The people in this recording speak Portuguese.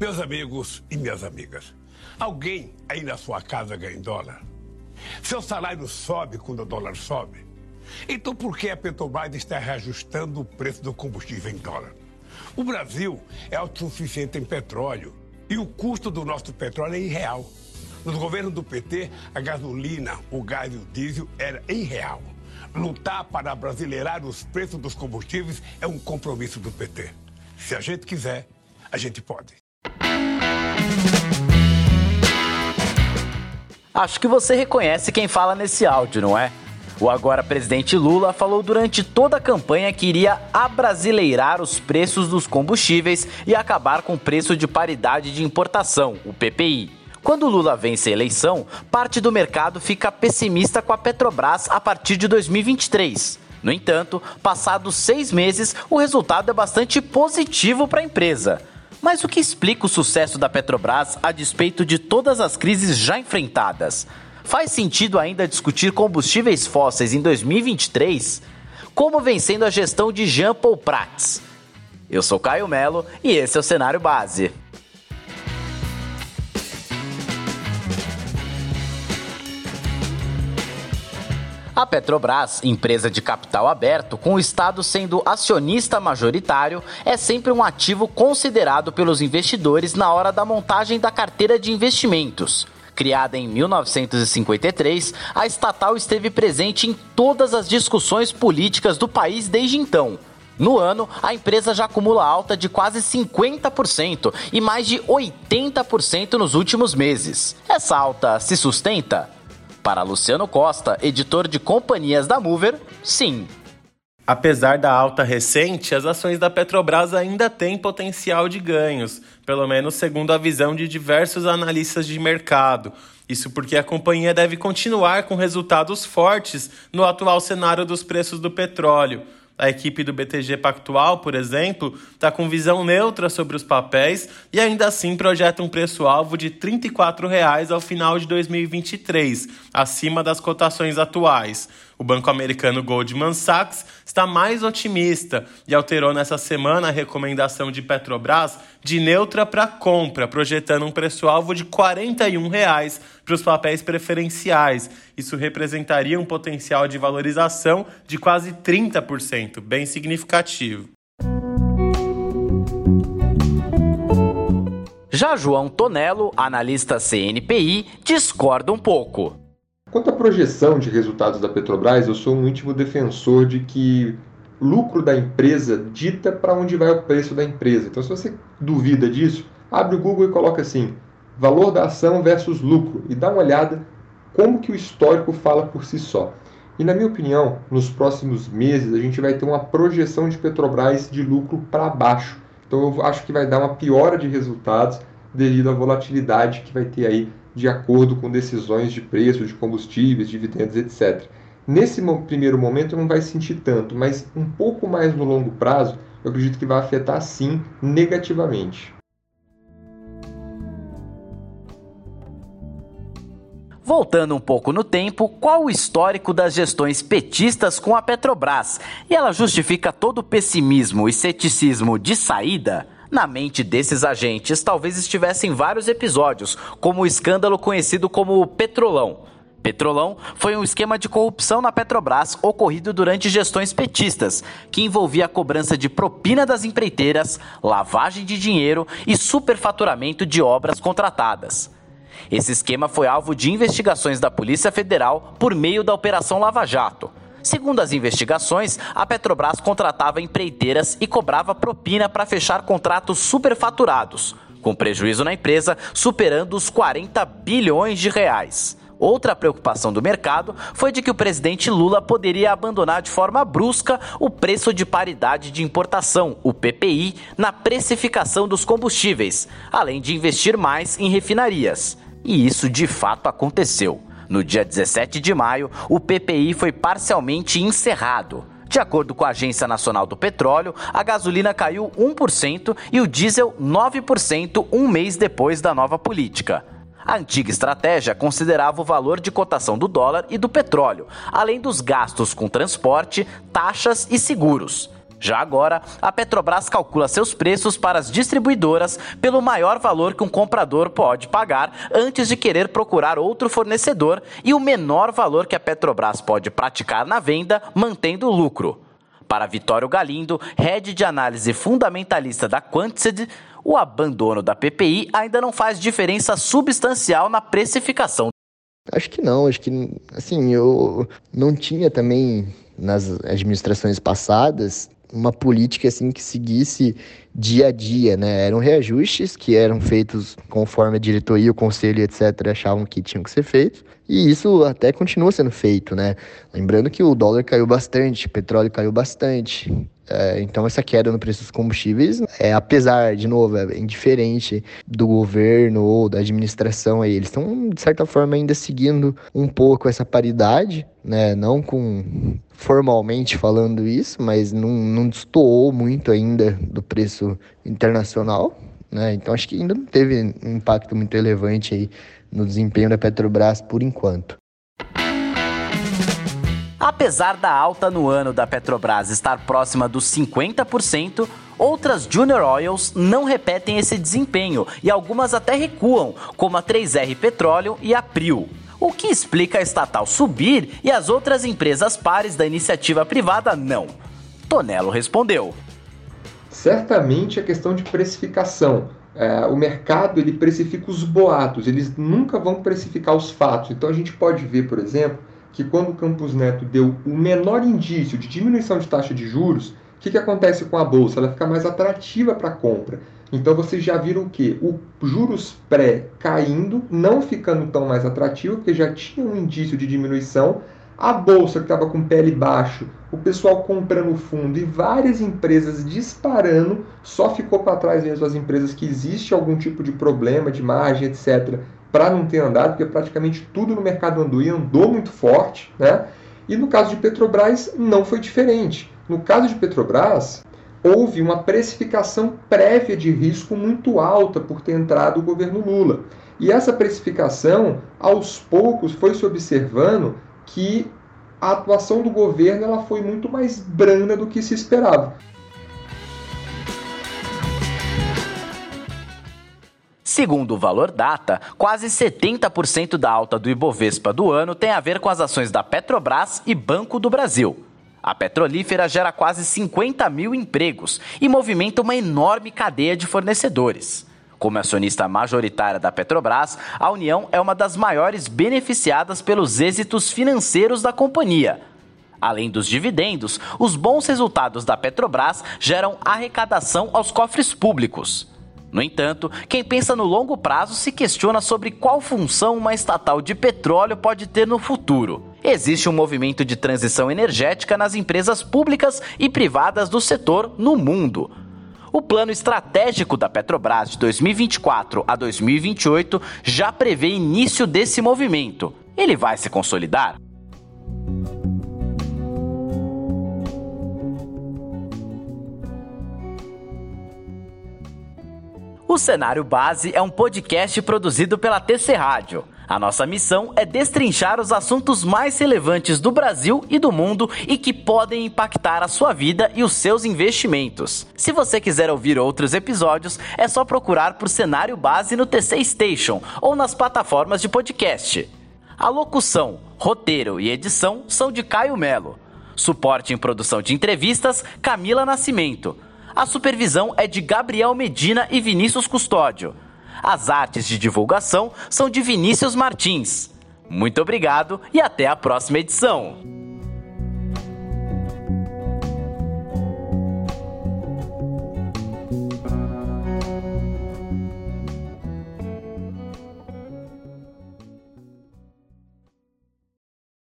Meus amigos e minhas amigas, alguém aí na sua casa ganha em dólar? Seu salário sobe quando o dólar sobe? Então por que a Petrobras está reajustando o preço do combustível em dólar? O Brasil é autossuficiente em petróleo e o custo do nosso petróleo é irreal. Nos governos do PT, a gasolina, o gás e o diesel era irreal. Lutar para brasileirar os preços dos combustíveis é um compromisso do PT. Se a gente quiser, a gente pode. Acho que você reconhece quem fala nesse áudio, não é? O agora presidente Lula falou durante toda a campanha que iria abrasileirar os preços dos combustíveis e acabar com o preço de paridade de importação, o PPI. Quando Lula vence a eleição, parte do mercado fica pessimista com a Petrobras a partir de 2023. No entanto, passados seis meses, o resultado é bastante positivo para a empresa. Mas o que explica o sucesso da Petrobras a despeito de todas as crises já enfrentadas? Faz sentido ainda discutir combustíveis fósseis em 2023? Como vencendo a gestão de Jean Paul Prats? Eu sou Caio Melo e esse é o Cenário Base. A Petrobras, empresa de capital aberto, com o Estado sendo acionista majoritário, é sempre um ativo considerado pelos investidores na hora da montagem da carteira de investimentos. Criada em 1953, a estatal esteve presente em todas as discussões políticas do país desde então. No ano, a empresa já acumula alta de quase 50% e mais de 80% nos últimos meses. Essa alta se sustenta? Para Luciano Costa, editor de companhias da Mover, sim. Apesar da alta recente, as ações da Petrobras ainda têm potencial de ganhos, pelo menos segundo a visão de diversos analistas de mercado. Isso porque a companhia deve continuar com resultados fortes no atual cenário dos preços do petróleo. A equipe do BTG Pactual, por exemplo, está com visão neutra sobre os papéis e ainda assim projeta um preço-alvo de R$ 34,00 ao final de 2023, acima das cotações atuais. O banco americano Goldman Sachs está mais otimista e alterou nessa semana a recomendação de Petrobras de neutra para compra, projetando um preço-alvo de 41 reais para os papéis preferenciais. Isso representaria um potencial de valorização de quase 30%, bem significativo. Já João Tonello, analista CNPI, discorda um pouco. Quanto à projeção de resultados da Petrobras, eu sou um íntimo defensor de que lucro da empresa dita para onde vai o preço da empresa. Então, se você duvida disso, abre o Google e coloca assim: valor da ação versus lucro e dá uma olhada como que o histórico fala por si só. E na minha opinião, nos próximos meses a gente vai ter uma projeção de Petrobras de lucro para baixo. Então eu acho que vai dar uma piora de resultados devido à volatilidade que vai ter aí de acordo com decisões de preço de combustíveis, dividendos, etc. Nesse primeiro momento não vai sentir tanto, mas um pouco mais no longo prazo, eu acredito que vai afetar sim negativamente. Voltando um pouco no tempo, qual o histórico das gestões petistas com a Petrobras? E ela justifica todo o pessimismo e ceticismo de saída? Na mente desses agentes, talvez estivessem vários episódios, como o escândalo conhecido como Petrolão. Petrolão foi um esquema de corrupção na Petrobras ocorrido durante gestões petistas, que envolvia a cobrança de propina das empreiteiras, lavagem de dinheiro e superfaturamento de obras contratadas. Esse esquema foi alvo de investigações da Polícia Federal por meio da Operação Lava Jato. Segundo as investigações, a Petrobras contratava empreiteiras e cobrava propina para fechar contratos superfaturados, com prejuízo na empresa superando os 40 bilhões de reais. Outra preocupação do mercado foi de que o presidente Lula poderia abandonar de forma brusca o preço de paridade de importação, o PPI, na precificação dos combustíveis, além de investir mais em refinarias. E isso de fato aconteceu. No dia 17 de maio, o PPI foi parcialmente encerrado. De acordo com a Agência Nacional do Petróleo, a gasolina caiu 1% e o diesel 9% um mês depois da nova política. A antiga estratégia considerava o valor de cotação do dólar e do petróleo, além dos gastos com transporte, taxas e seguros. Já agora, a Petrobras calcula seus preços para as distribuidoras pelo maior valor que um comprador pode pagar antes de querer procurar outro fornecedor e o menor valor que a Petrobras pode praticar na venda, mantendo o lucro. Para Vitório Galindo, head de análise fundamentalista da Quantsed, o abandono da PPI ainda não faz diferença substancial na precificação. Acho que não, acho que assim, eu não tinha também nas administrações passadas uma política assim que seguisse dia a dia, né? Eram reajustes que eram feitos conforme a diretoria, o conselho, etc, achavam que tinham que ser feitos. E isso até continua sendo feito, né? Lembrando que o dólar caiu bastante, o petróleo caiu bastante. É, então essa queda no preço dos combustíveis é apesar de novo é indiferente do governo ou da administração aí. Eles estão de certa forma ainda seguindo um pouco essa paridade né? Não com formalmente falando isso mas não, não destoou muito ainda do preço internacional né? Então acho que ainda não teve um impacto muito relevante aí no desempenho da Petrobras por enquanto Apesar da alta no ano da Petrobras estar próxima dos 50%, outras Junior Oils não repetem esse desempenho e algumas até recuam, como a 3R Petróleo e a Prio. O que explica a estatal subir e as outras empresas pares da iniciativa privada não? Tonelo respondeu. Certamente a questão de precificação. É, o mercado ele precifica os boatos, eles nunca vão precificar os fatos. Então a gente pode ver, por exemplo, que quando o Campos Neto deu o menor indício de diminuição de taxa de juros, o que, que acontece com a bolsa? Ela fica mais atrativa para compra. Então vocês já viram o que? O juros pré caindo, não ficando tão mais atrativo, porque já tinha um indício de diminuição. A bolsa que estava com pele baixo, o pessoal comprando fundo e várias empresas disparando, só ficou para trás mesmo as empresas que existe algum tipo de problema de margem, etc para não ter andado, porque praticamente tudo no mercado andou e andou muito forte, né? E no caso de Petrobras não foi diferente. No caso de Petrobras, houve uma precificação prévia de risco muito alta por ter entrado o governo Lula. E essa precificação, aos poucos, foi se observando que a atuação do governo ela foi muito mais branda do que se esperava. Segundo o Valor Data, quase 70% da alta do Ibovespa do ano tem a ver com as ações da Petrobras e Banco do Brasil. A petrolífera gera quase 50 mil empregos e movimenta uma enorme cadeia de fornecedores. Como acionista majoritária da Petrobras, a União é uma das maiores beneficiadas pelos êxitos financeiros da companhia. Além dos dividendos, os bons resultados da Petrobras geram arrecadação aos cofres públicos. No entanto, quem pensa no longo prazo se questiona sobre qual função uma estatal de petróleo pode ter no futuro. Existe um movimento de transição energética nas empresas públicas e privadas do setor no mundo. O plano estratégico da Petrobras de 2024 a 2028 já prevê início desse movimento. Ele vai se consolidar? O Cenário Base é um podcast produzido pela TC Rádio. A nossa missão é destrinchar os assuntos mais relevantes do Brasil e do mundo e que podem impactar a sua vida e os seus investimentos. Se você quiser ouvir outros episódios, é só procurar por Cenário Base no TC Station ou nas plataformas de podcast. A locução, roteiro e edição são de Caio Melo. Suporte em produção de entrevistas, Camila Nascimento. A supervisão é de Gabriel Medina e Vinícius Custódio. As artes de divulgação são de Vinícius Martins. Muito obrigado e até a próxima edição.